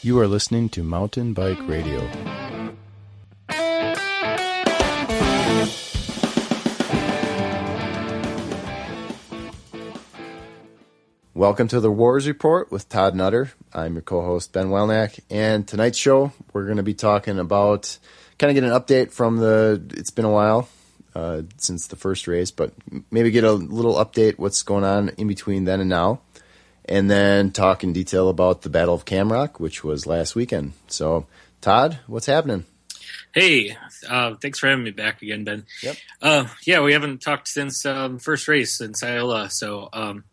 You are listening to Mountain Bike Radio. Welcome to the WORS Report with Todd Nutter. I'm your co-host Ben Welnack, and tonight's show we're going to be talking about kind of get an update from the. It's been a while uh, since the first race, but maybe get a little update what's going on in between then and now, and then talk in detail about the Battle of CamRock, which was last weekend. So, Todd, what's happening? Hey, uh, thanks for having me back again, Ben. Yep. Uh, yeah, we haven't talked since um, first race in Iola, so um,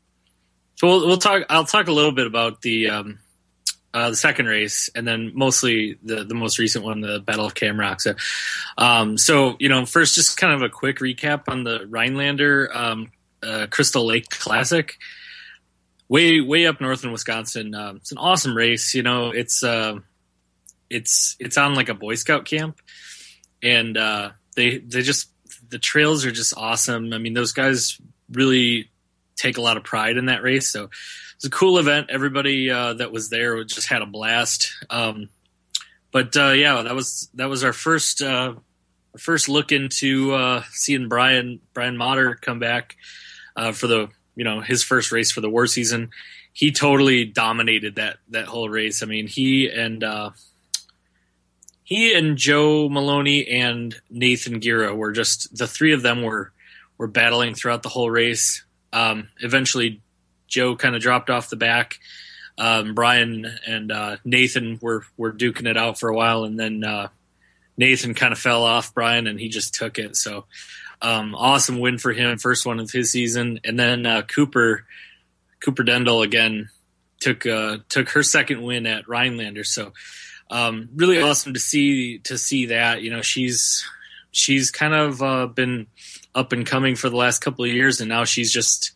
so we'll, we'll, talk. I'll talk a little bit about the um, uh, the second race, and then mostly the the most recent one, the Battle of CamRock. So, um, so you know, first, just kind of a quick recap on the Rhinelander um, uh, Crystal Lake Classic. Way way up north in Wisconsin. Um, it's an awesome race. You know, it's uh, it's it's on like a Boy Scout camp, and uh, they they just the trails are just awesome. I mean, those guys really take a lot of pride in that race. So it's a cool event. Everybody uh, that was there just had a blast. Um, but uh, yeah, that was that was our first uh, our first look into uh, seeing Brian Brian Matter come back uh, for the you know his first race for the war season. He totally dominated that that whole race. I mean, he and uh, he and Joe Maloney and Nathan Gira were just the three of them were were battling throughout the whole race. Um, eventually, Joe kind of dropped off the back. Um, Brian and uh, Nathan were were duking it out for a while, and then uh, Nathan kind of fell off Brian, and he just took it. So, um, awesome win for him, first one of his season. And then uh, Cooper Cooper Dendel again took uh, took her second win at Rhinelander. So, um, really awesome to see to see that. You know, she's she's kind of uh, been up and coming for the last couple of years, and now she's just.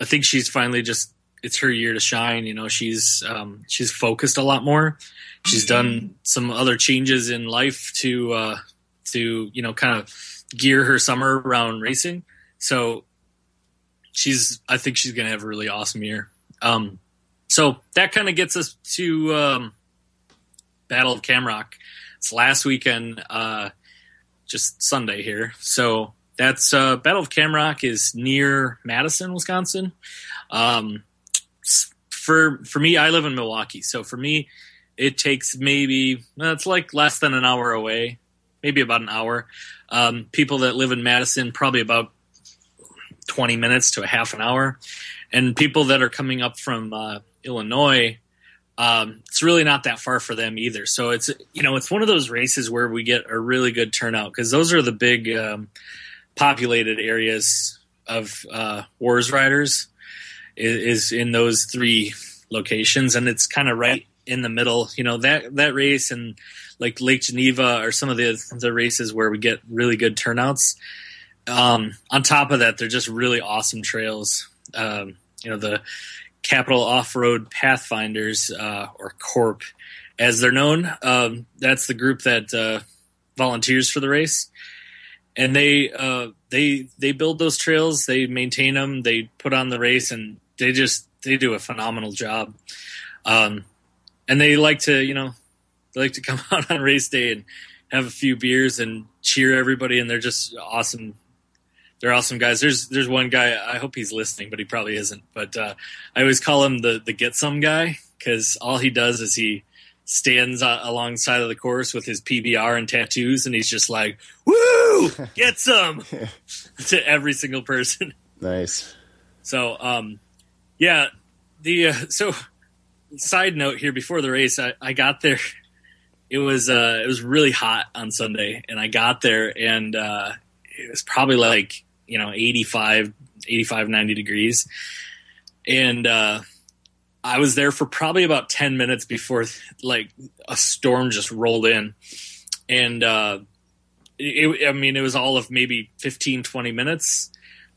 I think she's finally just. It's her year to shine. You know, she's um, she's focused a lot more. She's done some other changes in life to uh, to you know kind of gear her summer around racing. So she's. I think she's going to have a really awesome year. Um, so that kind of gets us to um, Battle of CamRock. It's last weekend, uh, just Sunday here. So that's uh, Battle of CamRock is near Madison, Wisconsin. Um, for for me, I live in Milwaukee, so for me, it takes maybe it's like less than an hour away, maybe about an hour. Um, people that live in Madison probably about twenty minutes to a half an hour, and people that are coming up from uh, Illinois. Um, it's really not that far for them either. So it's you know it's one of those races where we get a really good turnout because those are the big um, populated areas of uh, WORS Riders is, is, in those three locations, and it's kind of right in the middle. You know that that race and like Lake Geneva are some of the the races where we get really good turnouts. Um, on top of that, they're just really awesome trails. Um, you know the Capital Off Road Pathfinders uh, or CORP, as they're known. Um, that's the group that uh, volunteers for the race and they uh, they they build those trails, they maintain them, they put on the race, and they just they do a phenomenal job. Um, and they like to you know they like to come out on race day and have a few beers and cheer everybody, and they're just awesome. They're awesome guys. There's there's one guy. I hope he's listening, but he probably isn't. But uh, I always call him the the get some guy because all he does is he stands uh, alongside of the course with his PBR and tattoos, and he's just like, "Woo, get some!" to every single person. Nice. So, um, yeah, the uh, so side note here before the race, I, I got there. It was uh, it was really hot on Sunday, and I got there, and uh, it was probably like you know 85, 85 90 degrees, and uh, I was there for probably about 10 minutes before like a storm just rolled in. And, uh, it, I mean, it was all of maybe 15, 20 minutes,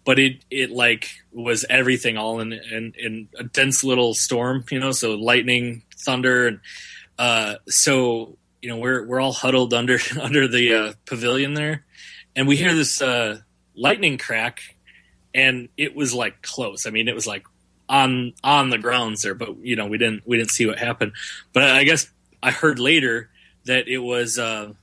but it, it like was everything all in, in, in a dense little storm, you know, so lightning, thunder. And, uh, so, you know, we're, we're all huddled under, under the, uh, pavilion there and we hear this, uh, lightning crack and it was like close. I mean, it was like on on the grounds there, but you know we didn't we didn't see what happened. But I guess I heard later that it was uh,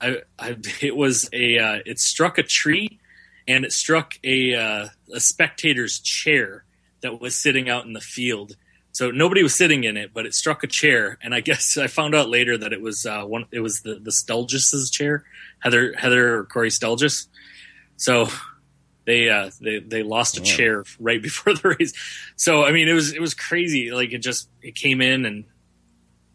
I, I, it was a uh, it struck a tree and it struck a uh, a spectator's chair that was sitting out in the field. So nobody was sitting in it, but it struck a chair, and I guess I found out later that it was uh, one. It was the the Stolgis's chair, Heather Heather or Corey Stolgis. So they uh, they they lost a Damn. chair right before the race. So I mean, it was it was crazy. Like it just it came in and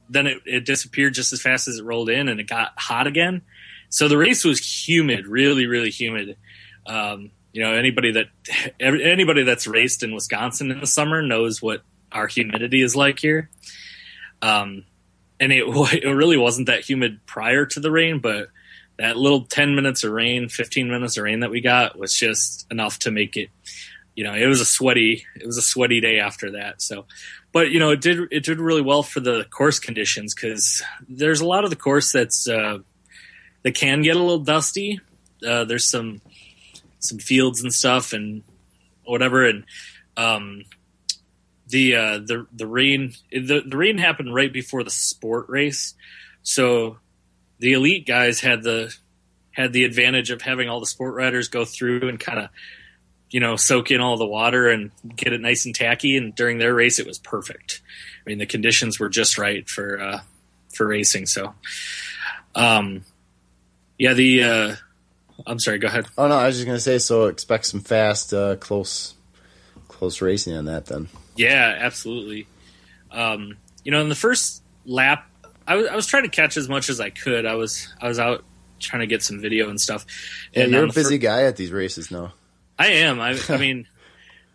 then it, it disappeared just as fast as it rolled in, and it got hot again. So the race was humid, really really humid. Um, you know, anybody that anybody that's raced in Wisconsin in the summer knows what our humidity is like here. Um, and it it really wasn't that humid prior to the rain, but that little 10 minutes of rain, 15 minutes of rain that we got was just enough to make it, you know, it was a sweaty, it was a sweaty day after that. So, but you know, it did, it did really well for the course conditions because there's a lot of the course that's, uh, that can get a little dusty. Uh, there's some, some fields and stuff and whatever. And, um, the, uh, the, the rain, the, the rain happened right before the sport race. So the elite guys had the had the advantage of having all the sport riders go through and kind of you know soak in all the water and get it nice and tacky and during their race it was perfect i mean the conditions were just right for uh for racing so um yeah the uh i'm sorry go ahead Oh no, I was just gonna say. So expect some fast, uh, close, close racing on that. Then Yeah, absolutely. Um, you know, in the first lap, I was, I was trying to catch as much as I could. I was I was out trying to get some video and stuff. yeah, And you're a the fir- busy guy at these races now. I am. I, I mean,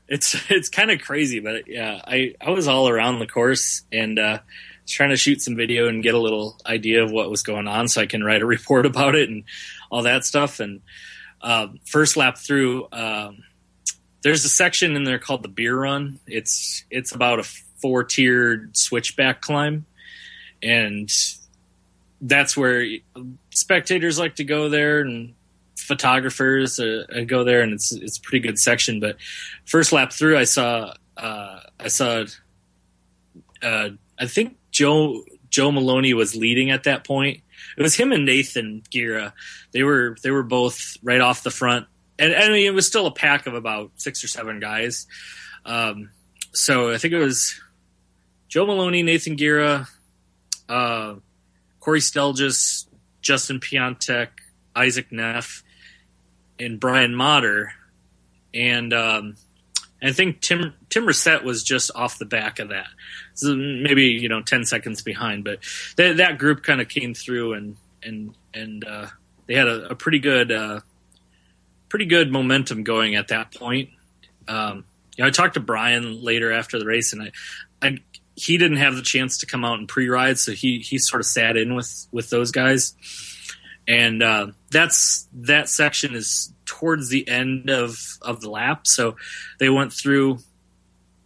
it's it's kind of crazy, but yeah, I I was all around the course and uh, trying to shoot some video and get a little idea of what was going on, so I can write a report about it and all that stuff. And uh, first lap through, um, there's a section in there called the beer run. It's it's about a four tiered switchback climb, and that's where spectators like to go there and photographers uh, go there, and it's it's a pretty good section. But first lap through, I saw uh, I saw uh, I think Joe Joe Maloney was leading at that point. It was him and Nathan Gira. They were they were both right off the front, and I mean it was still a pack of about six or seven guys. Um, so I think it was Joe Maloney, Nathan Gira, uh, Corey Stelgis, Justin Piontek, Isaac Neff, and Brian Matter, and um, I think Tim Tim Reset was just off the back of that, so maybe you know ten seconds behind. But that that group kind of came through and and and uh, they had a, a pretty good uh, pretty good momentum going at that point. Um, you know, I talked to Brian later after the race, and I, I he didn't have the chance to come out and pre-ride, so he he sort of sat in with with those guys, and uh, that's that section is towards the end of of the lap, so they went through,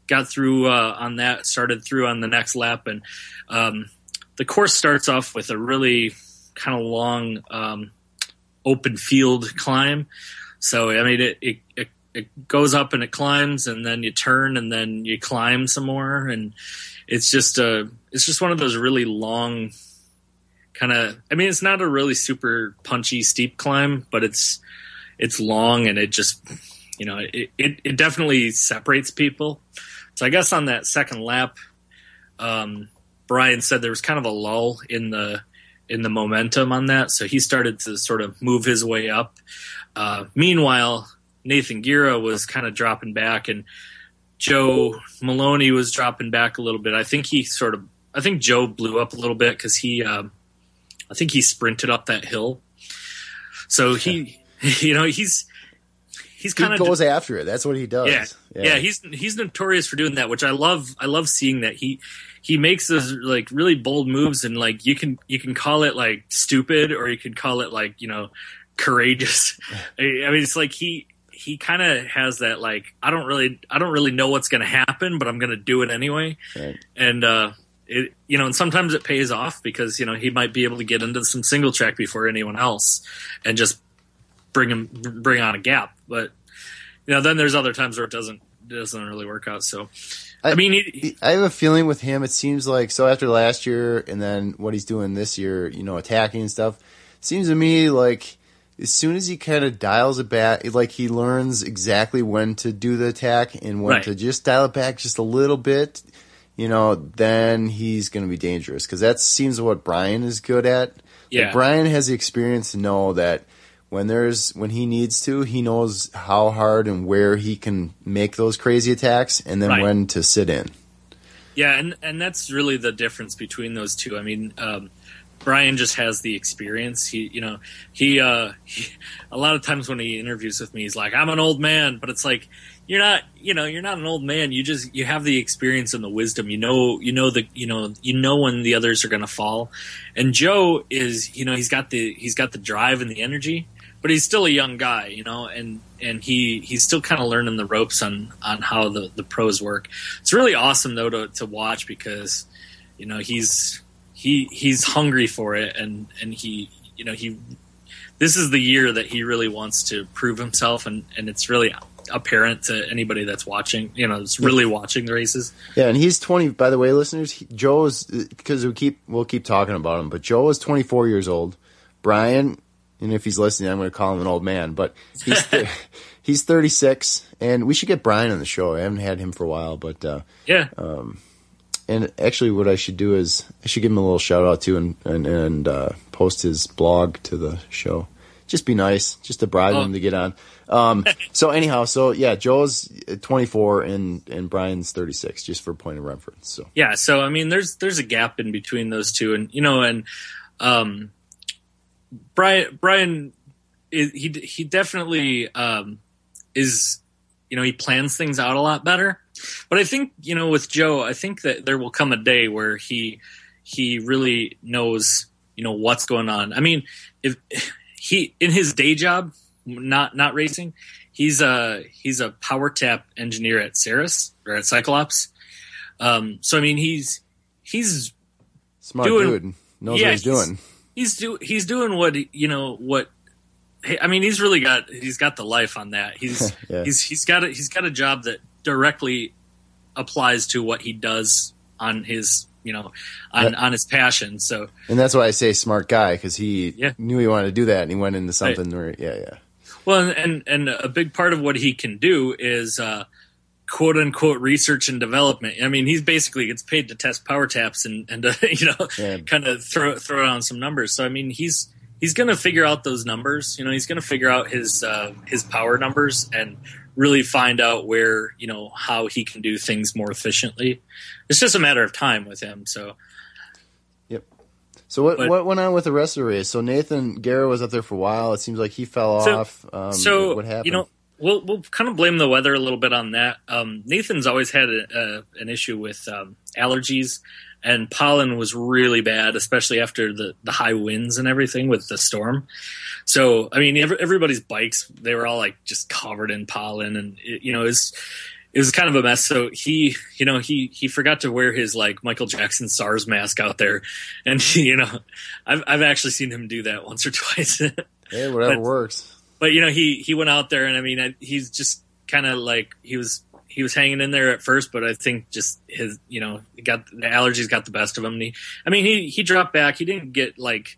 got through uh, on that, started through on the next lap, and um, the course starts off with a really kind of long um, open field climb. So I mean, it, it it it goes up and it climbs, and then you turn, and then you climb some more, and it's just a it's just one of those really long kind of. I mean, it's not a really super punchy steep climb, but it's it's long, and it just you know it it, it definitely separates people. So I guess on that second lap, um, Brian said there was kind of a lull in the in the momentum on that, so he started to sort of move his way up. Uh, meanwhile, Nathan Gira was kind of dropping back, and Joe Maloney was dropping back a little bit. I think he sort of, I think Joe blew up a little bit because he, um, I think he sprinted up that hill. So he, you know, he's he's kind of goes after it. That's what he does. yeah, yeah, he's he's notorious for doing that, which I love. I love seeing that he he makes those like really bold moves, and like you can you can call it like stupid, or you could call it like you know courageous. I mean, it's like he he kind of has that like I don't really I don't really know what's going to happen, but I'm going to do it anyway, Right. and uh, it you know, and sometimes it pays off because you know he might be able to get into some single track before anyone else, and just bring him bring on a gap, but you know then there's other times where it doesn't doesn't really work out. So, I, I mean, he, I have a feeling with him. It seems like so after last year and then what he's doing this year, you know, attacking and stuff. Seems to me like as soon as he kind of dials it back, like he learns exactly when to do the attack and when right. to just dial it back just a little bit, you know, then he's going to be dangerous because that seems what Brian is good at. Yeah, like Brian has the experience to know that when there's when he needs to, he knows how hard and where he can make those crazy attacks, and then right. when to sit in. Yeah, and and that's really the difference between those two. I mean. Um, Brian just has the experience. He, you know, he, uh, he, a lot of times when he interviews with me, he's like, I'm an old man, but it's like, you're not, you know, you're not an old man. You just, you have the experience and the wisdom. You know, you know, the, you know, you know when the others are going to fall. And Joe is, you know, he's got the, he's got the drive and the energy, but he's still a young guy, you know, and, and he, he's still kind of learning the ropes on, on how the, the pros work. It's really awesome though to, to watch because, you know, he's, he he's hungry for it, and and he you know he this is the year that he really wants to prove himself, and and it's really apparent to anybody that's watching. You know, it's really watching the races. Yeah, and he's twenty. By the way, listeners, he, Joe is because we keep we'll keep talking about him, but Joe is twenty four years old. Brian, and if he's listening, I'm going to call him an old man, but he's th- he's 36, and we should get Brian on the show. I haven't had him for a while, but uh, yeah, um, and actually, what I should do is I should give him a little shout out too, and and, and uh, post his blog to the show. Just be nice, just to bribe oh. him to get on. Um, so anyhow, so yeah, Joe's 24 and and Brian's 36, just for point of reference. So yeah, so I mean, there's there's a gap in between those two, and you know, and um, Brian Brian, he he definitely um, is, you know, he plans things out a lot better but I think you know with Joe, I think that there will come a day where he he really knows you know what's going on. I mean, if he in his day job, not not racing, he's a he's a PowerTap engineer at Saris or at CycleOps. Um, so I mean, he's he's smart doing, dude knows yeah, what he's, he's doing. He's do he's doing what you know what I mean, he's really got he's got the life on that. He's yeah. he's he's got a, he's got a job that directly applies to what he does on his you know on, on his passion so and that's why i say smart guy because he yeah. knew he wanted to do that and he went into something right. where yeah yeah well and and a big part of what he can do is uh quote unquote research and development. I mean, he's basically gets paid to test PowerTaps and and uh, you know yeah. kind of throw throw on some numbers. So I mean, he's he's going to figure out those numbers. You know, he's going to figure out his uh, his power numbers and really find out where you know how he can do things more efficiently. It's just a matter of time with him. So, yep. So what but, what went on with the rest of the race? So Nathan Guerra was up there for a while. It seems like he fell so, off. Um, so what happened? You know, we'll we'll kind of blame the weather a little bit on that. Um, Nathan's always had a, a, an issue with um, allergies, and pollen was really bad, especially after the the high winds and everything with the storm. So, I mean, every, everybody's bikes, they were all like just covered in pollen and, it, you know, it was, it was kind of a mess. So he, you know, he, he forgot to wear his like Michael Jackson SARS mask out there. And, he, you know, I've, I've actually seen him do that once or twice. hey, whatever but, works. But, you know, he, he went out there and I mean, I, he's just kind of like, he was, he was hanging in there at first, but I think just his, you know, got the allergies got the best of him. And he, I mean, he, he dropped back. He didn't get like,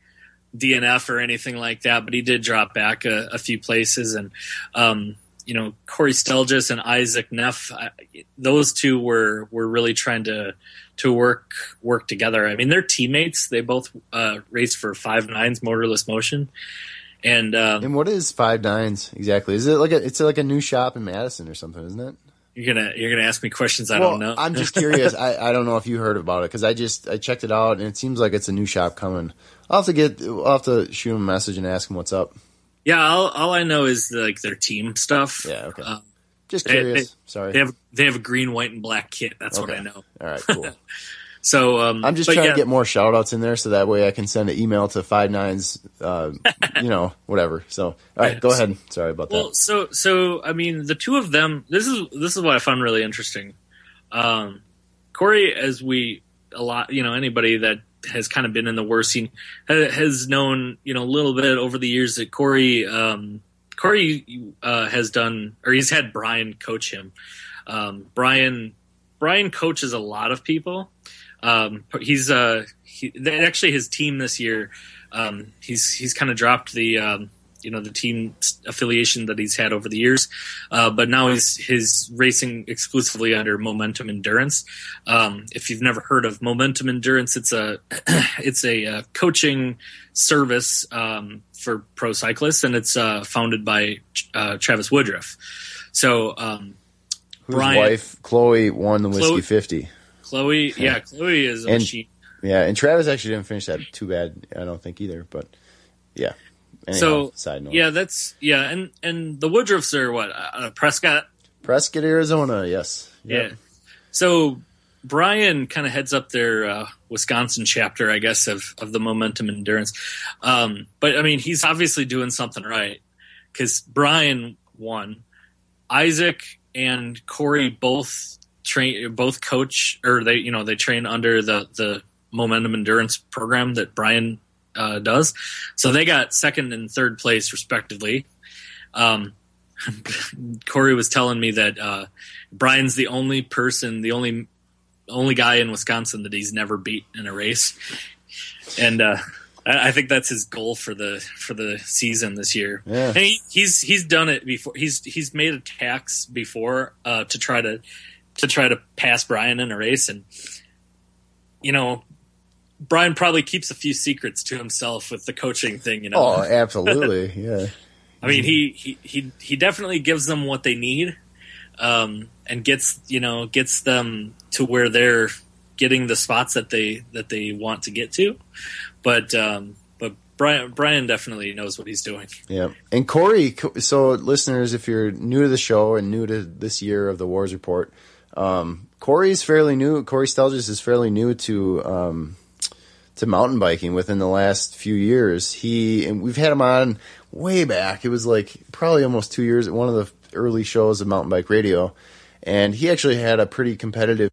DNF or anything like that, but he did drop back a, a few places. And, um, you know, Corey Stelgis and Isaac Neff, I, those two were, were really trying to, to work, work together. I mean, they're teammates. They both, uh, race for five nines Motorless Motion. And, um, and what is five nines exactly? Is it like a, it's like a new shop in Madison or something, isn't it? You're gonna you're gonna ask me questions I well, don't know. I'm just curious. I, I don't know if you heard about it because I just I checked it out and it seems like it's a new shop coming. I'll have to get. I'll have to shoot him a message and ask him what's up. Yeah, all, all I know is like their team stuff. Yeah, okay. Um, Just curious. They, they, Sorry. They have they have a green, white, and black kit. That's okay. what I know. All right, cool. so um, I'm just trying yeah. to get more shout outs in there so that way I can send an email to five nines, uh, you know, whatever. So all right, go ahead. Sorry about that. well, that. So so I mean, the two of them. This is this is what I found really interesting. Um, Corey, as we a lot, you know, anybody that has kind of been in the worst scene has known you know a little bit over the years that Corey um, Corey uh, has done or he's had Brian coach him. Um, Brian Brian coaches a lot of people. Um, he's uh, he, actually his team this year. Um, he's he's kind of dropped the um, you know the team affiliation that he's had over the years, uh, but now he's he's racing exclusively under Momentum Endurance. Um, if you've never heard of Momentum Endurance, it's a it's a uh, coaching service um, for pro cyclists, and it's uh, founded by uh, Travis Woodruff. So, um, Brian, wife Chloe won the Whiskey Chloe, Fifty. Chloe, yeah, Chloe is a and, machine. Yeah, and Travis actually didn't finish that too bad. I don't think either, but yeah. Anyhow, so side note. yeah, that's yeah, and and the Woodruffs are what uh, Prescott, Prescott, Arizona. Yes. Yep. Yeah. So Brian kind of heads up their uh, Wisconsin chapter, I guess, of of the Momentum Endurance. Um, but I mean, he's obviously doing something right because Brian won. Isaac and Corey both train, both coach, or they, you know, they train under the the Momentum Endurance program that Brian uh, does. So they got second and third place respectively. Um, Corey was telling me that uh, Brian's the only person, the only only guy in Wisconsin that he's never beat in a race, and uh, I, I, think that's his goal for the for the season this year. Yeah. He, he's he's done it before. He's he's made attacks before uh, to try to to try to pass Brian in a race, and you know Brian probably keeps a few secrets to himself with the coaching thing, you know. Oh, absolutely, yeah. I mean, he, he he he definitely gives them what they need, um, and gets you know gets them to where they're getting the spots that they that they want to get to. But um, but Brian Brian definitely knows what he's doing. Yeah, and Corey. So listeners, if you're new to the show and new to this year of the WORS Report, um, Corey's fairly new. Corey Stelgis is fairly new to um, to mountain biking within the last few years. He and we've had him on way back. It was like probably almost two years at one of the early shows of mountain bike radio, and he actually had a pretty competitive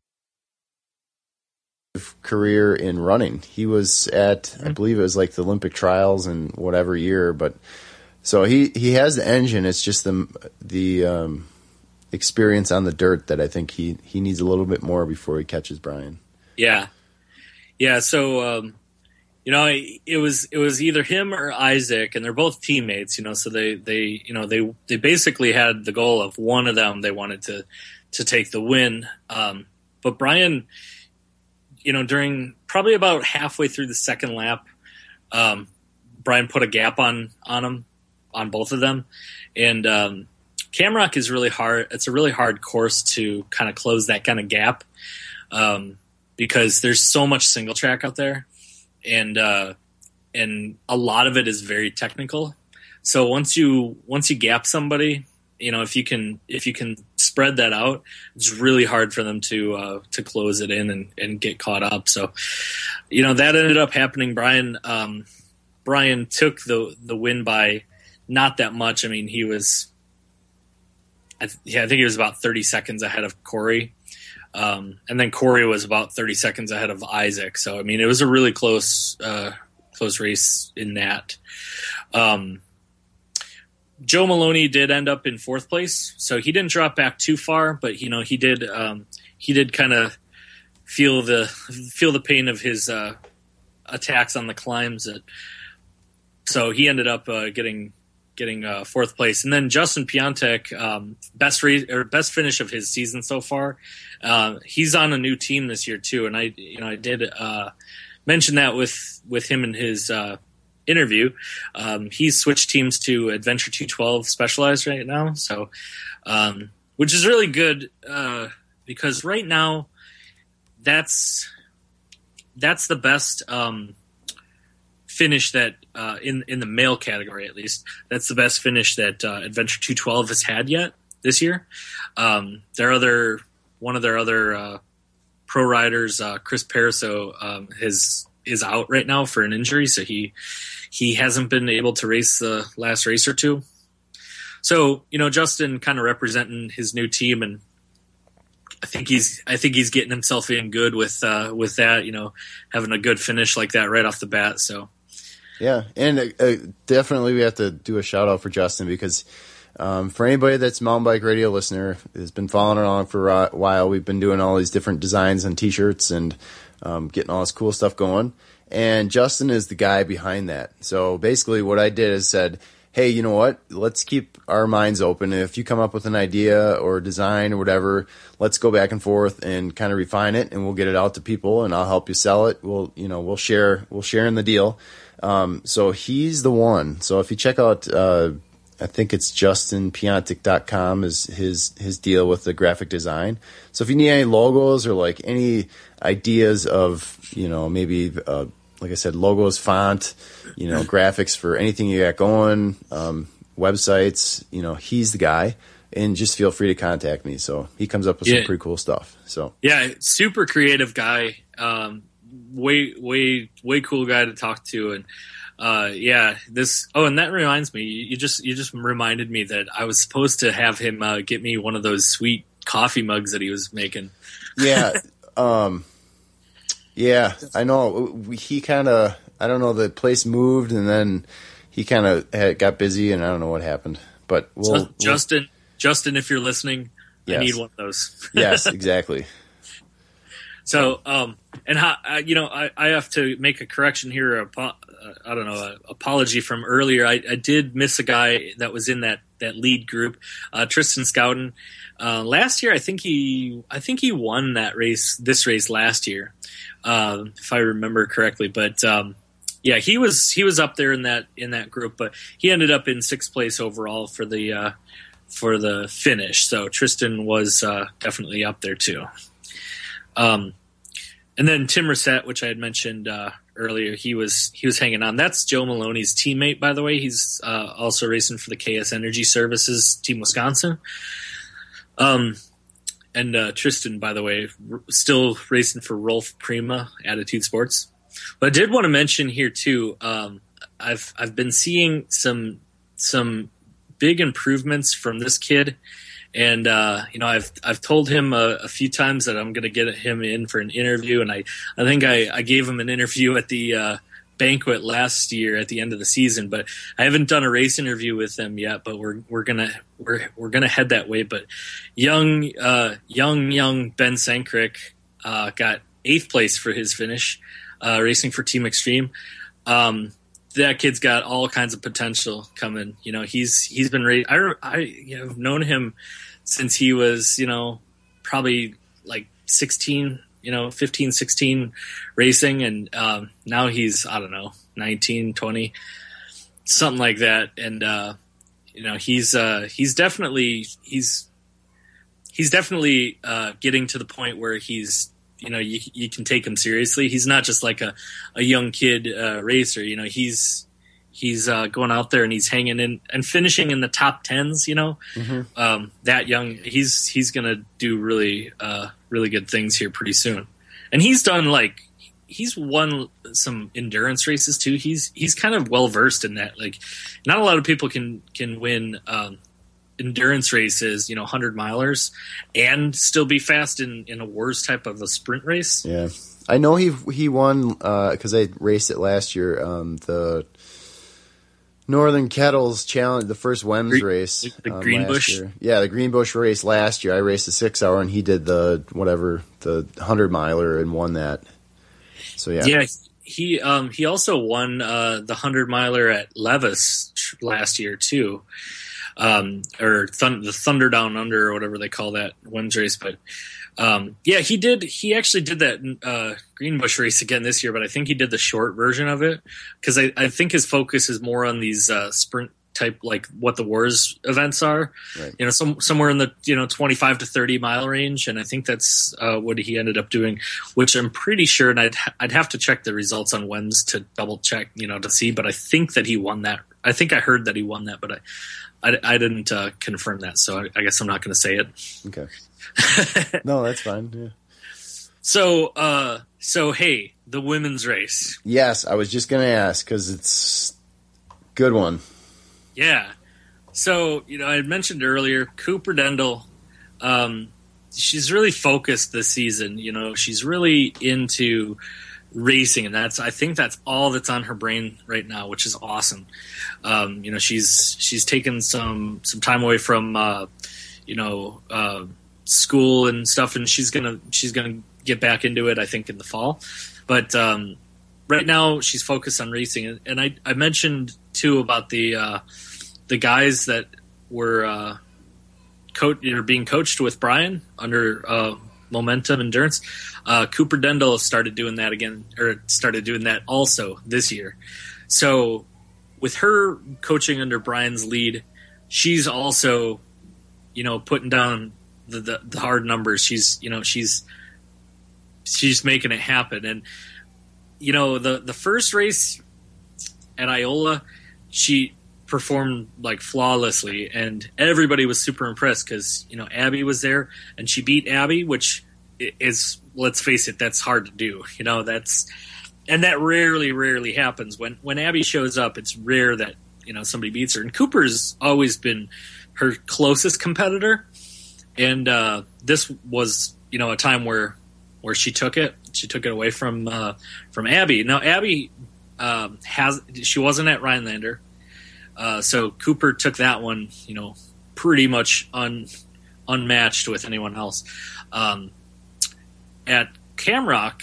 career in running. He was at mm-hmm. I believe it was like the Olympic trials and whatever year, but so he he has the engine. It's just the the um, experience on the dirt that I think he he needs a little bit more before he catches Brian. Yeah, yeah, so um, you know, it was it was either him or Isaac, and they're both teammates. You know, so they they you know they they basically had the goal of one of them they wanted to to take the win. Um, but Brian, you know, during probably about halfway through the second lap, um, Brian put a gap on on him on both of them, and um, CamRock is really hard. It's a really hard course to kind of close that kind of gap. Um, because there's so much single track out there, and uh, and a lot of it is very technical. So once you once you gap somebody, you know if you can if you can spread that out, it's really hard for them to uh, to close it in and, and get caught up. So you know that ended up happening. Brian um, Brian took the the win by not that much. I mean he was. I, th- yeah, I think he was about 30 seconds ahead of Corey. Um, and then Corey was about 30 seconds ahead of Isaac. So, I mean, it was a really close, uh, close race in that. Um, Joe Maloney did end up in fourth place, so he didn't drop back too far, but you know he did um, he did kind of feel the feel the pain of his uh, attacks on the climbs. That, so he ended up uh, getting getting uh, fourth place, and then Justin Piontek, um, best re- or best finish of his season so far. Uh, he's on a new team this year too, and I you know I did uh, mention that with with him in his uh, interview. Um, he's switched teams to Adventure 212 Specialized right now, so um, which is really good uh, because right now that's that's the best. Um, finish that uh, in in the male category at least. That's the best finish that uh, Adventure 212 has had yet this year. Um, their other one of their other uh, pro riders, uh, Chris Pariseau, um, is is out right now for an injury, so he he hasn't been able to race the last race or two. So you know, Justin kind of representing his new team and. I think he's I think he's getting himself in good with uh, with that, you know, having a good finish like that right off the bat. So yeah, and uh, uh, definitely we have to do a shout out for Justin because Um, for anybody that's mountain bike radio listener has been following along for a while, we've been doing all these different designs and T-shirts and um, getting all this cool stuff going. And Justin is the guy behind that. So basically, what I did is said, "Hey, you know what? Let's keep our minds open. If you come up with an idea or design or whatever, let's go back and forth and kind of refine it, and we'll get it out to people, and I'll help you sell it. We'll, you know, we'll share, we'll share in the deal." Um, so he's the one. So if you check out, uh, I think it's justinpiontek.com is his, his deal with the graphic design. So if you need any logos or like any ideas of, you know, maybe, uh, like I said, logos, font, you know, graphics for anything you got going, um, websites, you know, he's the guy and just feel free to contact me. So he comes up with yeah. some pretty cool stuff. So yeah, super creative guy. Um, way way way cool guy to talk to. And uh, yeah this oh and that reminds me you just you just reminded me that i was supposed to have him uh, get me one of those sweet coffee mugs that he was making. Yeah um yeah i know. He kind of i don't know the place moved and then he kind of got busy and i don't know what happened but we'll, so, justin we'll, justin if you're listening yes. i need one of those. Yes exactly. So, um, and how, uh, you know, I, I have to make a correction here. A, uh, I don't know, apology from earlier. I, I, did miss a guy that was in that that lead group, uh, Tristan Schouten. Uh, last year, I think he, I think he won that race, this race last year, uh, if I remember correctly. But um, yeah, he was he was up there in that in that group, but he ended up in sixth place overall for the uh, for the finish. So Tristan was uh, definitely up there too. Um, and then Tim Reset, which I had mentioned uh, earlier, he was he was hanging on. That's Joe Maloney's teammate, by the way. He's uh, also racing for the KS Energy Services Team Wisconsin. Um, and uh, Tristan, by the way, r- still racing for Rolf Prima Attitude Sports. But I did want to mention here too. Um, I've I've been seeing some some big improvements from this kid and uh, you know I've I've told him a, a few times that I'm going to get him in for an interview, and I I think I, I gave him an interview at the uh, banquet last year at the end of the season, but I haven't done a race interview with him yet. But we're we're gonna we're we're gonna head that way. But young uh, young young Ben Sankrick uh, got eighth place for his finish, uh, racing for Team Extreme. Um, that kid's got all kinds of potential coming. You know, he's he's been ra- I I you know, known him since he was, you know, probably like 16, you know, 15, 16 racing. And um, now he's, I don't know, 19, 20, something like that. And, uh, you know, he's, uh, he's definitely, he's, he's definitely uh, getting to the point where he's, you know, you, you can take him seriously. He's not just like a, a young kid uh, racer. You know, he's he's uh, going out there and he's hanging in and finishing in the top tens. You know, mm-hmm. um, that young, he's he's gonna do really uh, really good things here pretty soon. And he's done like he's won some endurance races too. He's he's kind of well versed in that. Like, not a lot of people can can win. Um, endurance races, you know, hundred milers, and still be fast in in a WORS type of a sprint race. Yeah, I know he he won because uh, I raced it last year. Um, the Northern Kettles Challenge, the first WEMS Green, race. The um, Greenbush? Yeah, the Greenbush race last year. I raced a six hour and he did the, whatever, the 100 miler and won that. So, yeah. Yeah, he um, he also won uh, the 100 miler at Levis last year, too. Um, or thun- the Thunder Down Under or whatever they call that WEMS race. But um, yeah, he did. He actually did that uh, Greenbush race again this year, but I think he did the short version of it because I, I, think his focus is more on these uh, sprint type, like what the WORS events are. Right. You know, some, somewhere in the you know twenty five to thirty mile range, and I think that's uh, what he ended up doing. Which I'm pretty sure, and I'd I'd have to check the results on WEMS to double check, you know, to see. But I think that he won that. I think I heard that he won that, but I I, I didn't uh, confirm that, so I, I guess I'm not going to say it. Okay. no, that's fine. Yeah. So, uh, so hey, the women's race. Yes, I was just going to ask because it's good one. Yeah. So you know, I mentioned earlier Cooper Dendel. Um, she's really focused this season. You know, she's really into racing, and that's I think that's all that's on her brain right now, which is awesome. Um, you know, she's she's taken some some time away from uh, you know uh, school and stuff, and she's gonna she's gonna get back into it. I think in the fall, but um, right now she's focused on racing. And I I mentioned too about the uh, the guys that were uh, co- you know, being coached with Brian under uh, Momentum Endurance. Uh, Cooper Dendel started doing that again, or started doing that also this year. So with her coaching under Brian's lead, she's also, you know, putting down the, the, the hard numbers. She's, you know, she's she's making it happen. And you know, the the first race at Iola, she performed like flawlessly, and everybody was super impressed because you know Abby was there and she beat Abby, which is let's face it, that's hard to do. You know, that's and that rarely, rarely happens. When when Abby shows up, it's rare that you know somebody beats her. And Cooper's always been her closest competitor, and uh, this was you know a time where where she took it. She took it away from uh, from Abby. Now Abby um, has she wasn't at Rhinelander, uh, so Cooper took that one. You know, pretty much un unmatched with anyone else. Um, at CamRock,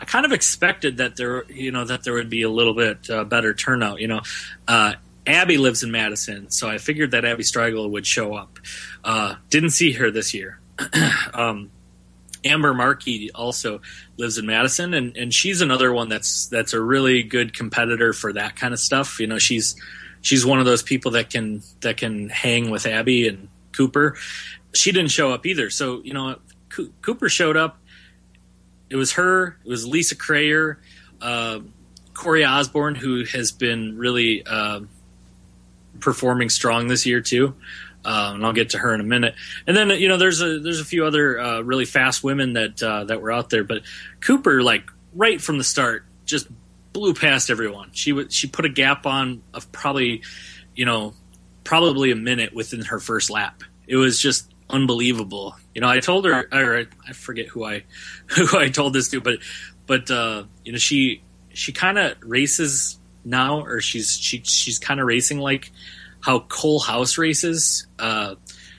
I kind of expected that there, you know, that there would be a little bit uh, better turnout. You know, uh, Abby lives in Madison, so I figured that Abby Strigel would show up. Uh, didn't see her this year. um, Amber Markey also lives in Madison, and, and she's another one that's that's a really good competitor for that kind of stuff. You know, she's she's one of those people that can that can hang with Abby and Cooper. She didn't show up either, so you know, Cooper showed up it was her. It was Lisa Crayer, uh, Corey Osborne, who has been really uh, performing strong this year too. Um, and I'll get to her in a minute. And then you know, there's a there's a few other uh, really fast women that uh, that were out there, but Cooper, like right from the start, just blew past everyone. She she put a gap on of probably, you know, probably a minute within her first lap. It was just unbelievable. You know, I told her, or I forget who I who I told this to, but but uh, you know, she she kind of races now, or she's she she's kind of racing like how Cole House races uh,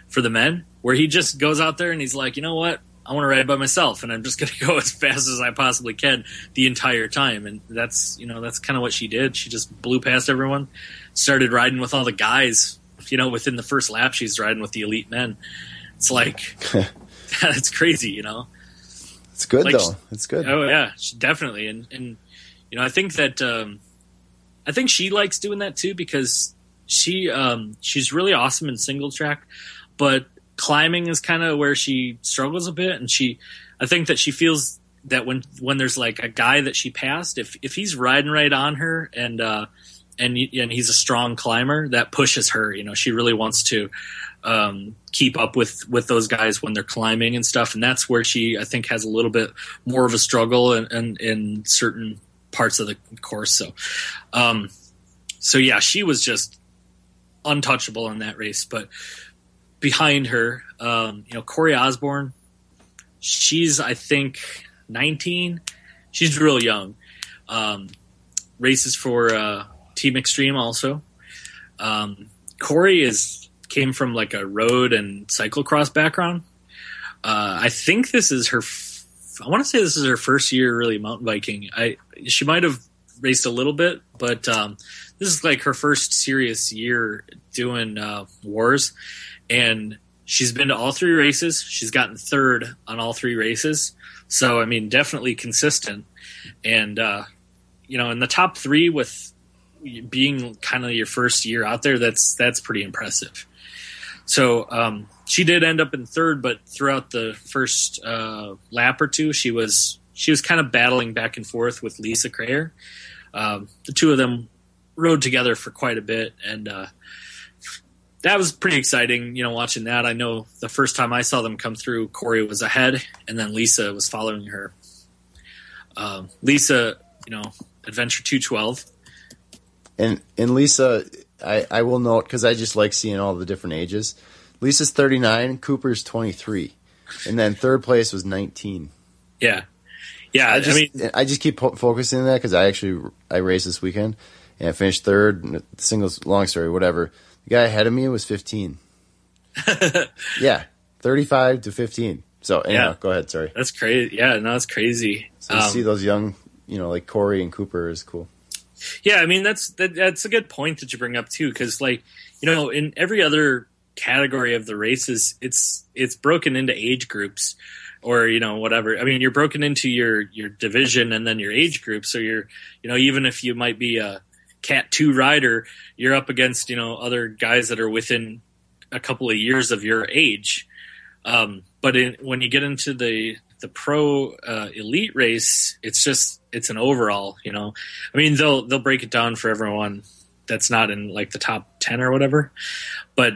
for the men, where he just goes out there and he's like, you know what, I want to ride by myself, and I'm just going to go as fast as I possibly can the entire time. And that's you know that's kind of what she did. She just blew past everyone, started riding with all the guys. You know, within the first lap, she's riding with the elite men. It's like that's crazy, you know. It's good like, though. It's good. Oh yeah, definitely. And and you know, I think that um, I think she likes doing that too because she um, she's really awesome in single track, but climbing is kind of where she struggles a bit. And she, I think that she feels that when when there's like a guy that she passed, if if he's riding right on her and uh, and and he's a strong climber, that pushes her. You know, she really wants to um, keep up with with those guys when they're climbing and stuff. And that's where she, I think, has a little bit more of a struggle in, in, in certain parts of the course. So, um, so yeah, she was just untouchable in that race. But behind her, um, you know, Corey Osborne, she's I think 19. She's real young. Um, races for uh, Team Extreme also. Um, Corey is came from like a road and cyclocross background. Uh, I think this is her. F- I want to say this is her first year really mountain biking. I she might have raced a little bit, but um, this is like her first serious year doing uh, WORS, and she's been to all three races. She's gotten third on all three races. So I mean, definitely consistent, and uh, you know, in the top three with being kind of your first year out there, that's that's pretty impressive. So um, she did end up in third, but throughout the first uh, lap or two, she was she was kind of battling back and forth with Lisa Crayer. Um, the two of them rode together for quite a bit, and uh, that was pretty exciting. You know, watching that. I know the first time I saw them come through, Corey was ahead, and then Lisa was following her. Um, Lisa, you know, Adventure two twelve, and and Lisa I, I will note because I just like seeing all the different ages. Lisa's 39, Cooper's 23, and then third place was 19. Yeah, Yeah, I just, I mean, I just keep po- focusing on that because I actually I raced this weekend and I finished third. Singles, long story, whatever. The guy ahead of me was 15. yeah, 35 to 15. So anyhow, Yeah. go ahead. Sorry. that's crazy. Yeah, no, it's crazy. So to Um, see those young, you know, like Corey and Cooper is cool. Yeah, I mean that's that, that's a good point that you bring up too, because like you know, in every other category of the races, it's it's broken into age groups, or you know whatever. I mean, you're broken into your your division and then your age group. So you're you know even if you might be a Cat two rider, you're up against you know other guys that are within a couple of years of your age. Um, but in, when you get into the the pro uh, elite race, it's just it's an overall. You know, I mean they'll they'll break it down for everyone that's not in like the top ten or whatever, but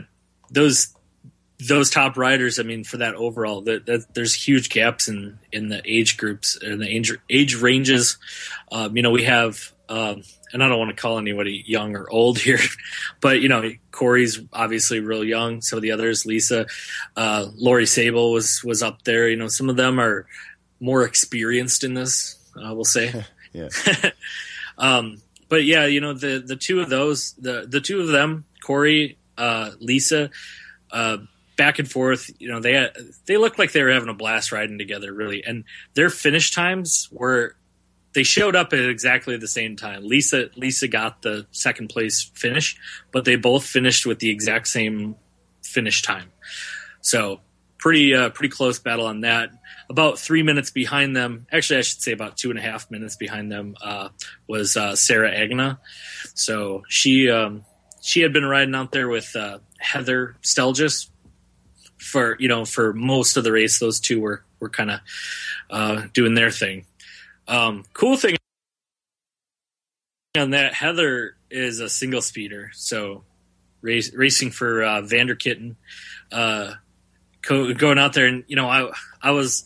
those those top riders, I mean, for that overall, that, that there's huge gaps in in the age groups and the age age ranges. Um, you know, we have, um, and I don't want to call anybody young or old here, but you know, Corey's obviously real young. Some of the others, Lisa, uh, Lori Sable was was up there. You know, some of them are more experienced in this. Uh, we'll say. Yeah. um, but yeah, you know the the two of those, the the two of them, Corey, uh, Lisa, uh, back and forth. You know they they looked like they were having a blast riding together, really. And their finish times were they showed up at exactly the same time. Lisa Lisa got the second place finish, but they both finished with the exact same finish time. So pretty uh, pretty close battle on that. About three minutes behind them, actually, I should say about two and a half minutes behind them uh, was uh, Sarah Agna. So she um, she had been riding out there with uh, Heather Stelgis for you know for most of the race. Those two were were kind of uh, doing their thing. Um, cool thing on that, Heather is a single speeder, so race, racing for uh, Vanderkitten. Uh, co- going out there and you know I I was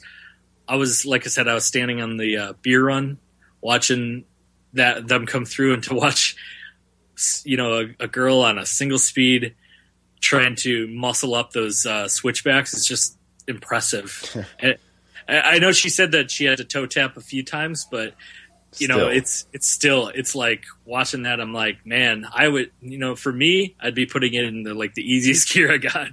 I was like I said I was standing on the uh, beer run watching that them come through and to watch you know a, a girl on a single speed trying to muscle up those uh, switchbacks is just impressive. And I, I know she said that she had to toe tap a few times, but you know it's it's still it's like watching that i'm like man i would you know for me i'd be putting it in the like the easiest gear i got.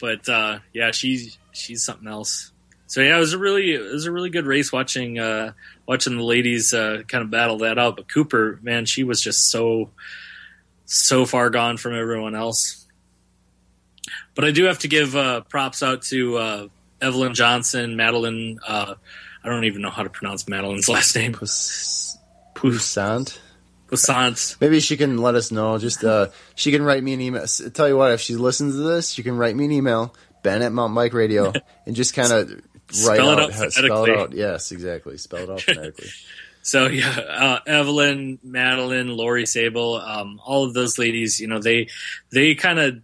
But uh yeah she's she's something else. So yeah it was a really it was a really good race watching uh watching the ladies uh kind of battle that out. But cooper man she was just so so far gone from everyone else. But i do have to give uh props out to uh evelyn johnson madeline uh I don't even know how to pronounce Madeline's last name. Poussant. Poussant. Maybe she can let us know. Just uh, she can write me an email. Tell you what, if she listens to this, she can write me an email, Ben at Mountain Bike Radio, and just kind of write Spell it out, how- spell it out. Yes, exactly. Spell it out phonetically. So yeah, uh, Evelyn, Madeline, Lori Sable, um, all of those ladies, you know, they they kind of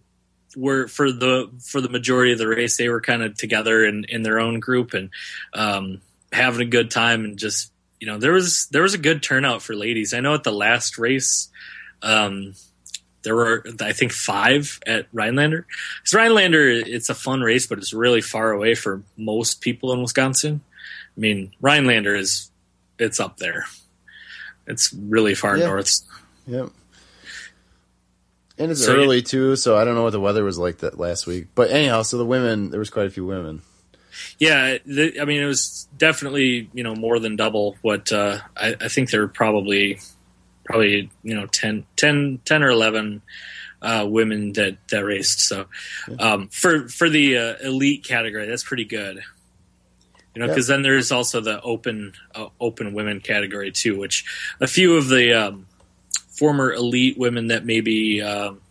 were for the for the majority of the race, they were kind of together in in their own group and um, having a good time and just you know there was there was a good turnout for ladies. I know at the last race. Um, there were, I think, five at Rhinelander. Because Rhinelander, it's a fun race, but it's really far away for most people in Wisconsin. I mean, Rhinelander is, it's up there. It's really far Yeah. north. Yep. And it's So, early too, so I don't know what the weather was like that last week. But anyhow, so the women, there was quite a few women. Yeah, the, I mean, it was definitely you know more than double what uh, I, I think there were probably probably you know 10, 10, 10 or eleven uh, women that that raced. So um, for for the uh, elite category, that's pretty good. You know, Yeah. because then there's also the open uh, open women category too, which a few of the um, former elite women that maybe um,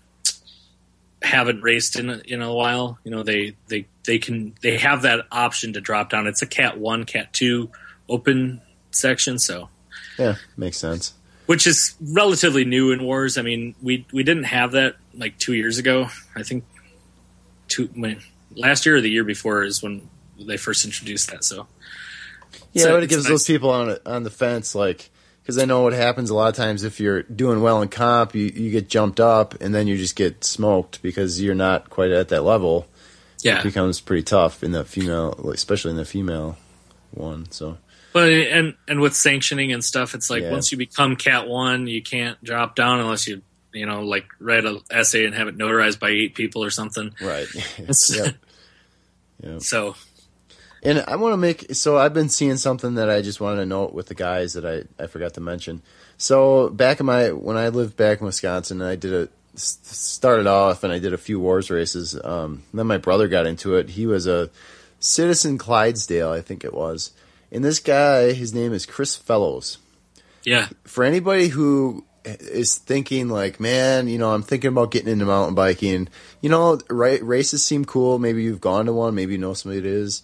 haven't raced in a, in a while, you know, they they they can they have that option to drop down. It's a cat one, cat two open section, so Yeah, makes sense. which is relatively new in WORS. I mean, we we didn't have that like two years ago. I think two when, last year or the year before is when they first introduced that. So Yeah, So but it gives nice. those people on on the fence, like, because I know what happens a lot of times if you're doing well in comp, you, you get jumped up and then you just get smoked because you're not quite at that level. yeah, It becomes pretty tough in the female, especially in the female one. So, but and and with sanctioning and stuff, it's like Yeah. once you become Cat One, you can't drop down unless you you know like write an essay and have it notarized by eight people or something. right. Yep. Yep. So And I want to make so I've been seeing something that I just wanted to note with the guys that I, I forgot to mention. So back in my when I lived back in Wisconsin, I did a started off and I did a few WORS races. Um, then my brother got into it. He was a Citizen Clydesdale, I think it was. And this guy, his name is Chris Fellows. yeah, For anybody who is thinking like, man, you know, I'm thinking about getting into mountain biking. You know, right, races seem cool. Maybe you've gone to one. Maybe you know somebody that is.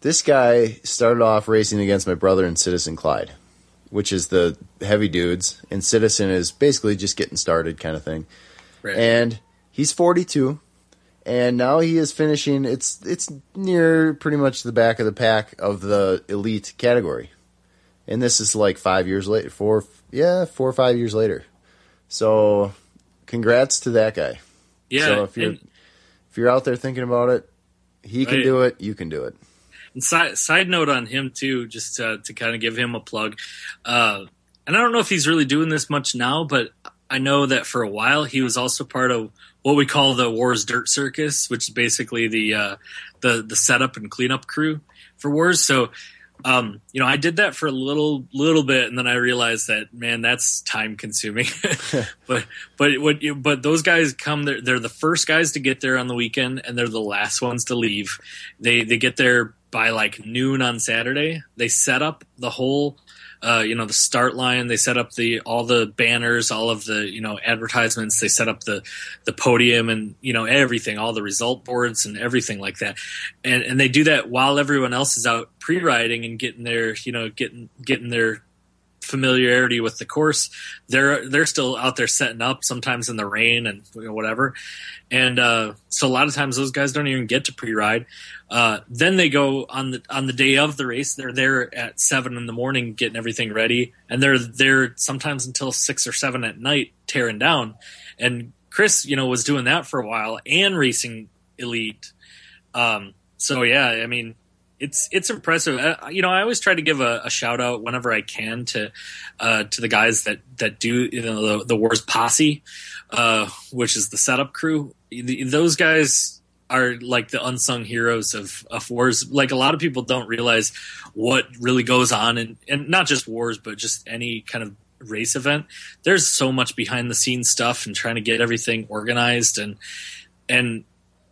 This guy started off racing against my brother in Citizen Clyde, which is the heavy dudes, and Citizen is basically just getting started kind of thing. right. And he's 42, and now he is finishing. It's it's near pretty much the back of the pack of the elite category, and this is like five years later, four yeah, four or five years later. So, congrats to that guy. yeah. so if you're and- if you're out there thinking about it, he can Right. do it. You can do it. And side, side note on him too, just to, to kind of give him a plug. Uh, and I don't know if he's really doing this much now, but I know that for a while he was also part of what we call the WORS Dirt Circus, which is basically the uh, the the setup and cleanup crew for WORS. So, um, you know, I did that for a little little bit, and then I realized that man, that's time consuming. but but what you, but those guys come they're, they're the first guys to get there on the weekend, and they're the last ones to leave. They they get there by like noon on Saturday. They set up the whole, uh, you know, the start line. They set up the all the banners, all of the you know advertisements. They set up the the podium and you know everything, all the result boards and everything like that. And and they do that while everyone else is out pre-riding and getting their you know getting getting their familiarity with the course. They're they're still out there setting up sometimes in the rain and you know, whatever. And uh, so a lot of times those guys don't even get to pre-ride. Uh, then they go on the on the day of the race they're there at seven in the morning getting everything ready. And they're there sometimes until six or seven at night tearing down. And chris you know was doing that for a while and racing elite. Um, so yeah i mean it's it's impressive. Uh, you know, I always try to give a, a shout out whenever I can to uh, to the guys that that do you know the, the WORS posse, uh, which is the setup crew. Those guys are like the unsung heroes of, of WORS. Like a lot of people don't realize what really goes on, and and not just WORS, but just any kind of race event. There's so much behind the scenes stuff and trying to get everything organized and and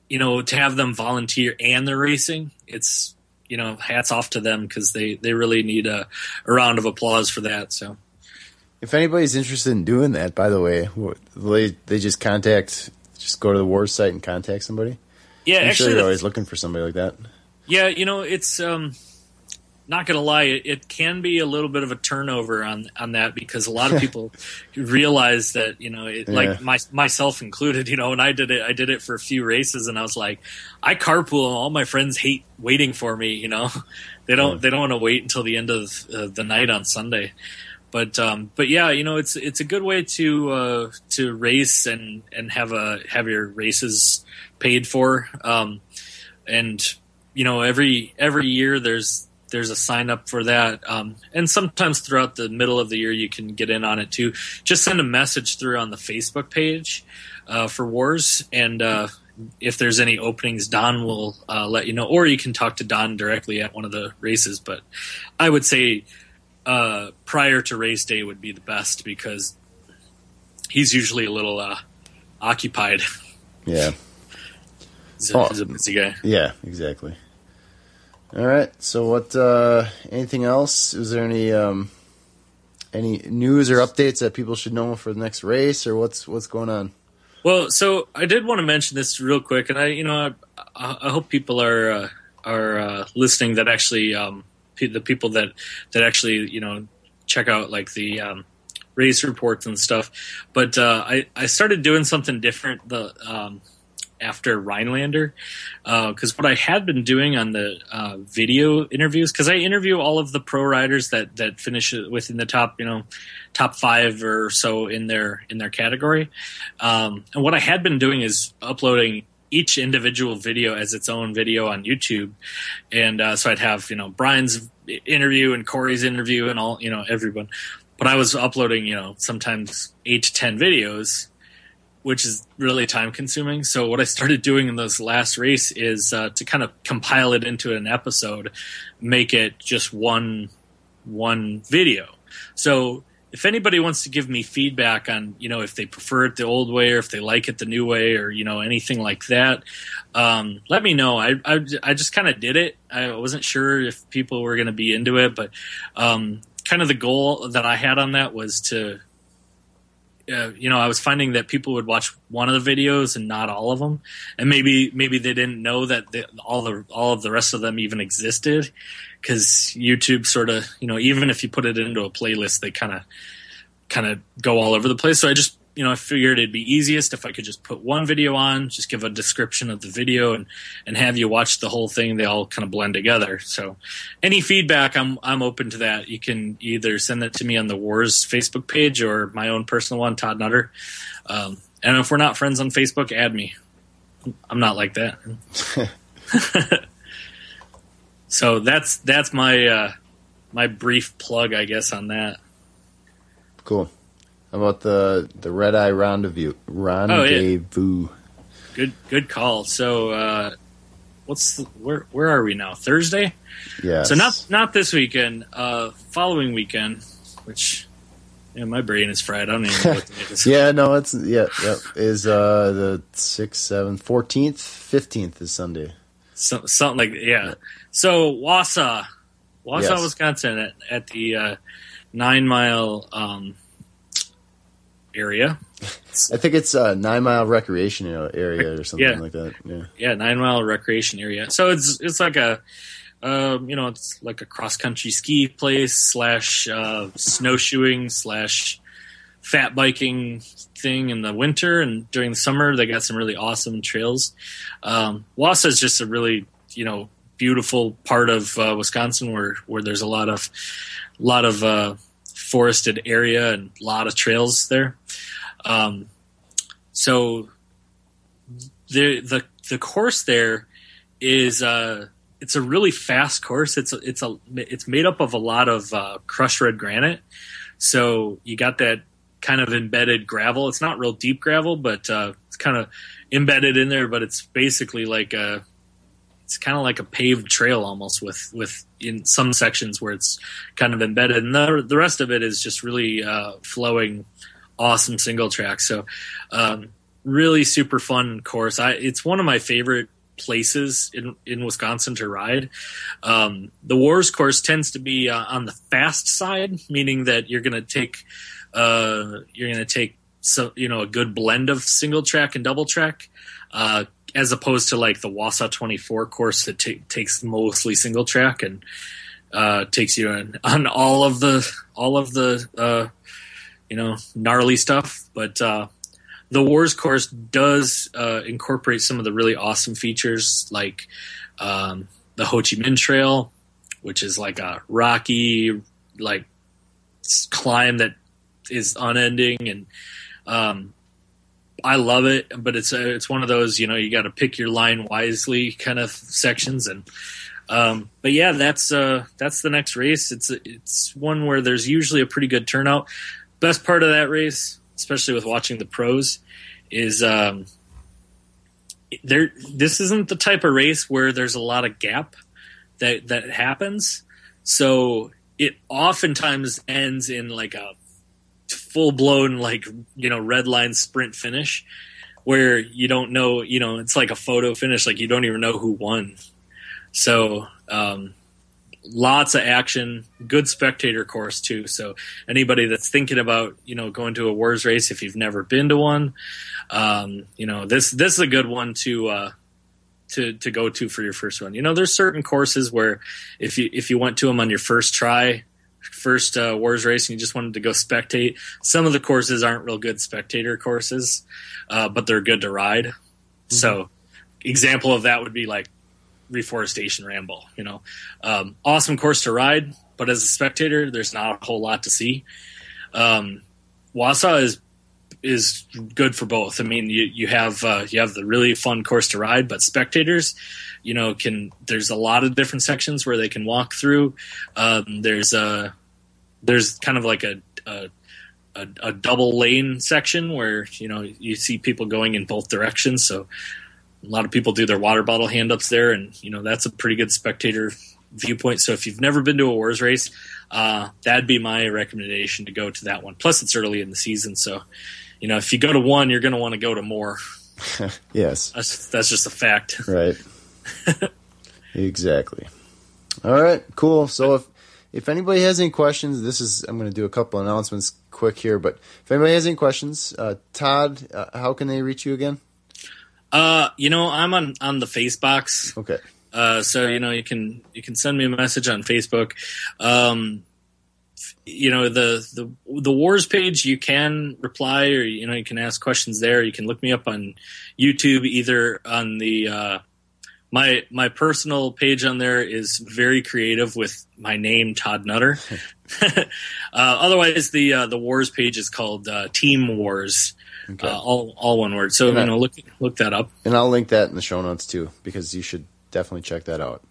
you know to have them volunteer and they're racing. It's you know, hats off to them because they, they really need a, a round of applause for that. So, If anybody's interested in doing that, by the way, they they just contact, just go to the war site and contact somebody. yeah, I'm actually, sure you're always looking for somebody like that. yeah, you know, it's um, not gonna lie, it, it can be a little bit of a turnover on on that because a lot of people realize that you know, it, Yeah. like my myself included, you know, when I did it, I did it for a few races, and I was like, I carpool, and all my friends hate waiting for me. You know, they don't Yeah. they don't want to wait until the end of uh, the night on Sunday. But um, but yeah, you know, it's it's a good way to uh, to race and and have a have your races paid for. Um, and you know, every every year there's there's a sign up for that. Um, and sometimes throughout the middle of the year you can get in on it too. Just send a message through on the Facebook page uh, for WORS, and uh, if there's any openings, Don will uh, let you know, or you can talk to Don directly at one of the races. But I would say uh, prior to race day would be the best because he's usually a little uh, occupied. Yeah, He's a, Oh. he's a busy guy. yeah, exactly. All right. So, what? uh Anything else? Is there any um any news or updates that people should know for the next race, or what's what's going on? Well, so I did want to mention this real quick, and I, you know, I, I hope people are uh, are uh, listening that actually um, the people that that actually you know check out like the um, race reports and stuff. But uh, I I started doing something different the um, after Rhinelander because what I had been doing on the uh, video interviews because I interview all of the pro riders that that finish within the top you know top five or so in their in their category. Um, and what I had been doing is uploading each individual video as its own video on YouTube. And uh, so I'd have, you know, Brian's interview and Corey's interview and all, you know, everyone. But I was uploading, you know, sometimes eight to 10 videos, which is really time consuming. So what I started doing in this last race is uh, to kind of compile it into an episode, make it just one, one video. So if anybody wants to give me feedback on you know if they prefer it the old way or if they like it the new way or you know anything like that um, let me know i i, I just kind of did it i wasn't sure if people were going to be into it but um, kind of the goal that i had on that was to uh, you know, I was finding that people would watch one of the videos and not all of them, and maybe maybe they didn't know that the, all the all of the rest of them even existed, because YouTube sort of you know even if you put it into a playlist, they kind of kind of go all over the place. So I just you know I figured it'd be easiest if I could just put one video on, just give a description of the video, and and have you watch the whole thing. They all kind of blend together. So any feedback, I'm I'm open to that. You can either send that to me on the WORS Facebook page or my own personal one, Todd Nutter. Um, and if we're not friends on Facebook, add me. I'm not like that. so that's that's my uh, my brief plug, I guess, on that. Cool. How about the the red eye rendezvous? Rendezvous. Oh, yeah. Good good call. So uh, what's the, where where are we now? Thursday. Yeah. So not not this weekend. Uh, following weekend, which yeah, my brain is fried. I don't even know what to make this. yeah, no, it's yeah, yep. Is uh the sixth, seventh, fourteenth, fifteenth is Sunday. So, something like yeah. So Wausau, Wausau, yes. Wisconsin, at, at the uh, nine mile um, area. I think it's a nine mile recreation area or something yeah. like that. Yeah, yeah, nine mile recreation area. So it's it's like a um, you know it's like a cross country ski place slash uh, snowshoeing slash fat biking thing in the winter and during the summer they got some really awesome trails. Um, Wausau is just a really you know beautiful part of uh, Wisconsin where where there's a lot of a lot of uh, forested area and a lot of trails there. Um, so the the the course there is uh, it's a really fast course. It's a, it's a it's made up of a lot of uh, crushed red granite. So you got that kind of embedded gravel. It's not real deep gravel, but uh, it's kind of embedded in there. But it's basically like a it's kind of like a paved trail almost with with in some sections where it's kind of embedded and the, the rest of it is just really uh, flowing awesome single track so um, really super fun course I, it's one of my favorite places in, in Wisconsin to ride. Um, the WORS course tends to be uh, on the fast side, meaning that you're going to take uh, you're going to take so you know a good blend of single track and double track. Uh, as opposed to like the Wausau 24 course that t- takes mostly single track and uh, takes you on, on all of the all of the uh, you know gnarly stuff. But uh, the WORS course does uh, incorporate some of the really awesome features like um, the Ho Chi Minh Trail, which is like a rocky like climb that is unending and um, I love it, but it's a, it's one of those you know you got to pick your line wisely kind of sections and um, but yeah that's uh, that's the next race. It's it's one where there's usually a pretty good turnout. Best part of that race, especially with watching the pros, is um, there. This isn't the type of race where there's a lot of gap that that happens. So it oftentimes ends in like a full blown like you know red line sprint finish where you don't know you know it's like a photo finish like you don't even know who won so um, lots of action good spectator course too so anybody that's thinking about you know going to a WORS race if you've never been to one um, you know this this is a good one to uh, to to go to for your first one you know there's certain courses where if you if you went to them on your first try first uh, WORS race and you just wanted to go spectate, some of the courses aren't real good spectator courses, uh, but they're good to ride. Mm-hmm. So, example of that would be like Reforestation Ramble. You know, um, awesome course to ride, but as a spectator, there's not a whole lot to see. Um, Wausau is is good for both. I mean, you you have uh, you have the really fun course to ride, but spectators, you know, can there's a lot of different sections where they can walk through. Um, there's a there's kind of like a, a a, a double lane section where you know you see people going in both directions. So a lot of people do their water bottle hand ups there, and you know that's a pretty good spectator viewpoint. So if you've never been to a WORS race, uh, that'd be my recommendation to go to that one. Plus, it's early in the season, so you know if you go to one, you're going to want to go to more. yes, that's that's just a fact. Right. exactly. All right. Cool. So if if anybody has any questions, this is I'm going to do a couple announcements quick here. But if anybody has any questions, uh, Todd, uh, how can they reach you again? Uh, you know, I'm on on the Facebox. Okay. Uh, so you know, you can you can send me a message on Facebook. Um, you know the the the WORS page you can reply or you know you can ask questions there you can look me up on youtube either on the uh, my my personal page on there is very creative with my name todd nutter uh, otherwise the uh, the WORS page is called uh, team WORS okay. Uh, all all one word so and you I, know look look that up and i'll link that in the show notes too because you should definitely check that out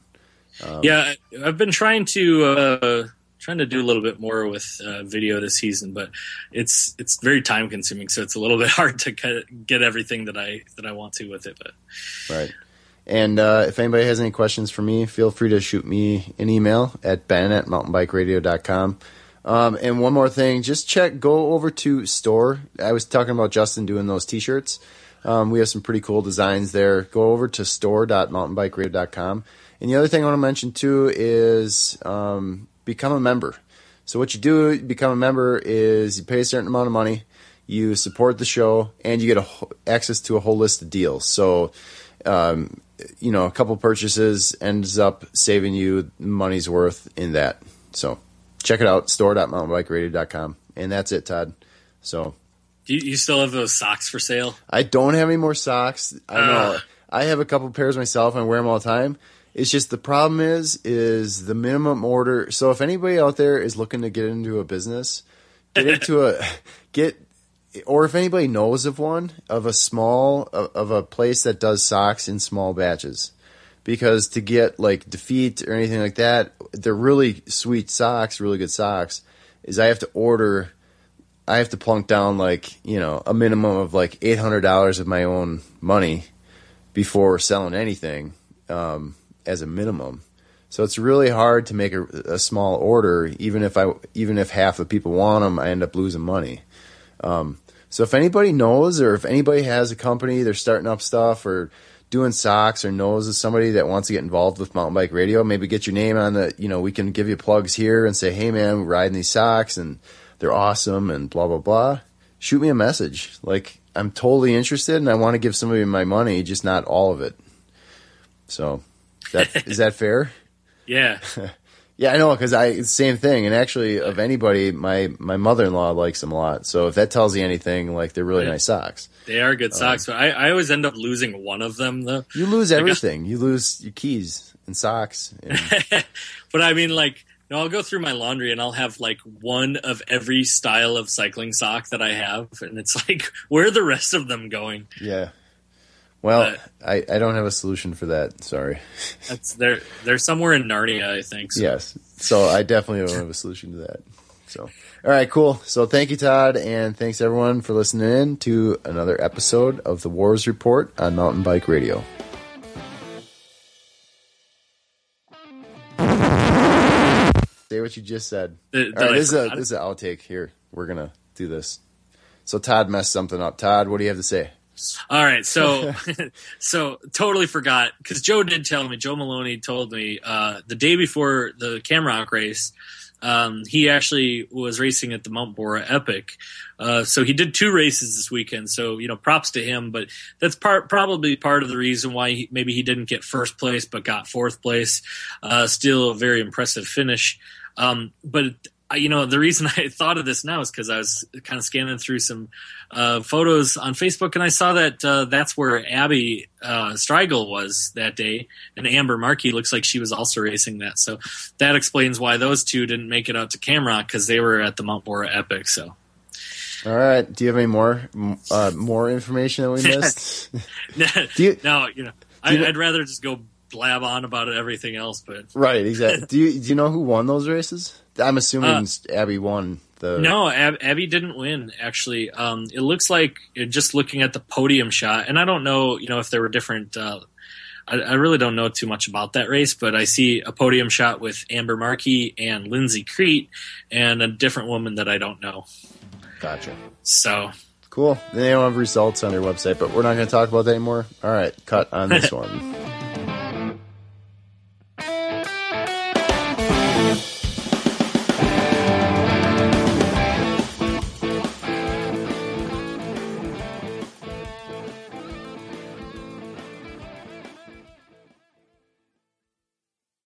um, yeah i've been trying to uh, trying to do a little bit more with uh, video this season, but it's it's very time consuming, so it's a little bit hard to get everything that I that I want to with it. But right. And uh, if anybody has any questions for me, feel free to shoot me an email at ben at mountainbikeradio.com. Um, and one more thing, just check, go over to store. I was talking about Justin doing those t-shirts. Um, we have some pretty cool designs there. Go over to store.mountainbikeradio.com. And the other thing I want to mention too is um, become a member. So what you do, become a member, is you pay a certain amount of money, you support the show, and you get a, access to a whole list of deals. So, um, you know, a couple purchases ends up saving you money's worth in that. So check it out, store.mountainbikeradio.com. And that's it, Todd. So. Do you, still have those socks for sale? I don't have any more socks. I know. Uh. I have a couple pairs myself and I wear them all the time. It's just the problem is is the minimum order. So if anybody out there is looking to get into a business, get into a get or if anybody knows of one of a small of a place that does socks in small batches because to get like defeat or anything like that they're really sweet socks really good socks is i have to order i have to plunk down like you know a minimum of like $800 of my own money before selling anything um, as a minimum. So it's really hard to make a, a, small order, even if I even if half the people want them, I end up losing money. Um, so if anybody knows, or if anybody has a company, they're starting up stuff or doing socks, or knows of somebody that wants to get involved with mountain bike radio, maybe get your name on the. You know, we can give you plugs here and say, hey man, we're riding these socks and they're awesome and blah blah blah. Shoot me a message. Like I'm totally interested and I want to give somebody my money, just not all of it. So that is that fair? Yeah. yeah, I know because I same thing. And actually, of anybody, my my mother in law likes them a lot. So if that tells you anything, like they're really nice socks. They are good socks, um, but I, I always end up losing one of them though. You lose everything. You lose your keys and socks. And... but I mean, like. No, I'll go through my laundry and I'll have like one of every style of cycling sock that I have, and it's like, where are the rest of them going? Yeah, well, I, I don't have a solution for that. Sorry. That's they're they're somewhere in Narnia, I think. So. Yes. So I definitely don't have a solution to that. So all right, cool. So thank you, Todd, and thanks everyone for listening in to another episode of the WORS Report on Mountain Bike Radio. Say what you just said. Did, all right, this is, a, this is an outtake. Here, we're gonna do this. So Todd messed something up. Todd, what do you have to say? All right, so so totally forgot because Joe did tell me. Joe Maloney told me uh, the day before the CamRock race, um, he actually was racing at the Mount Borah Epic. Uh, so he did two races this weekend. So you know, props to him. But that's part probably part of the reason why he, maybe he didn't get first place but got fourth place. Uh, still a very impressive finish. Um, but you know, the reason I thought of this now is because I was kind of scanning through some uh, photos on Facebook, and I saw that uh, that's where Abby uh, Strigel was that day, and Amber Markey looks like she was also racing that. So that explains why those two didn't make it out to CamRock because they were at the Mount Borah Epic. So All right. Do you have any more uh, more information that we missed? you, no, you know, I, would rather just go blab on about everything else. But right, exactly. do you do you know who won those races? I'm assuming uh, Abby won. The... No, Ab- Abby didn't win. Actually, um, it looks like just looking at the podium shot, and I don't know, you know, if there were different. Uh, I, I, really don't know too much about that race, but I see a podium shot with Amber Markey and Lindsay Crete, and a different woman that I don't know. Gotcha. So cool. They don't have results on their website, but we're not going to talk about that anymore. All right, cut on this one.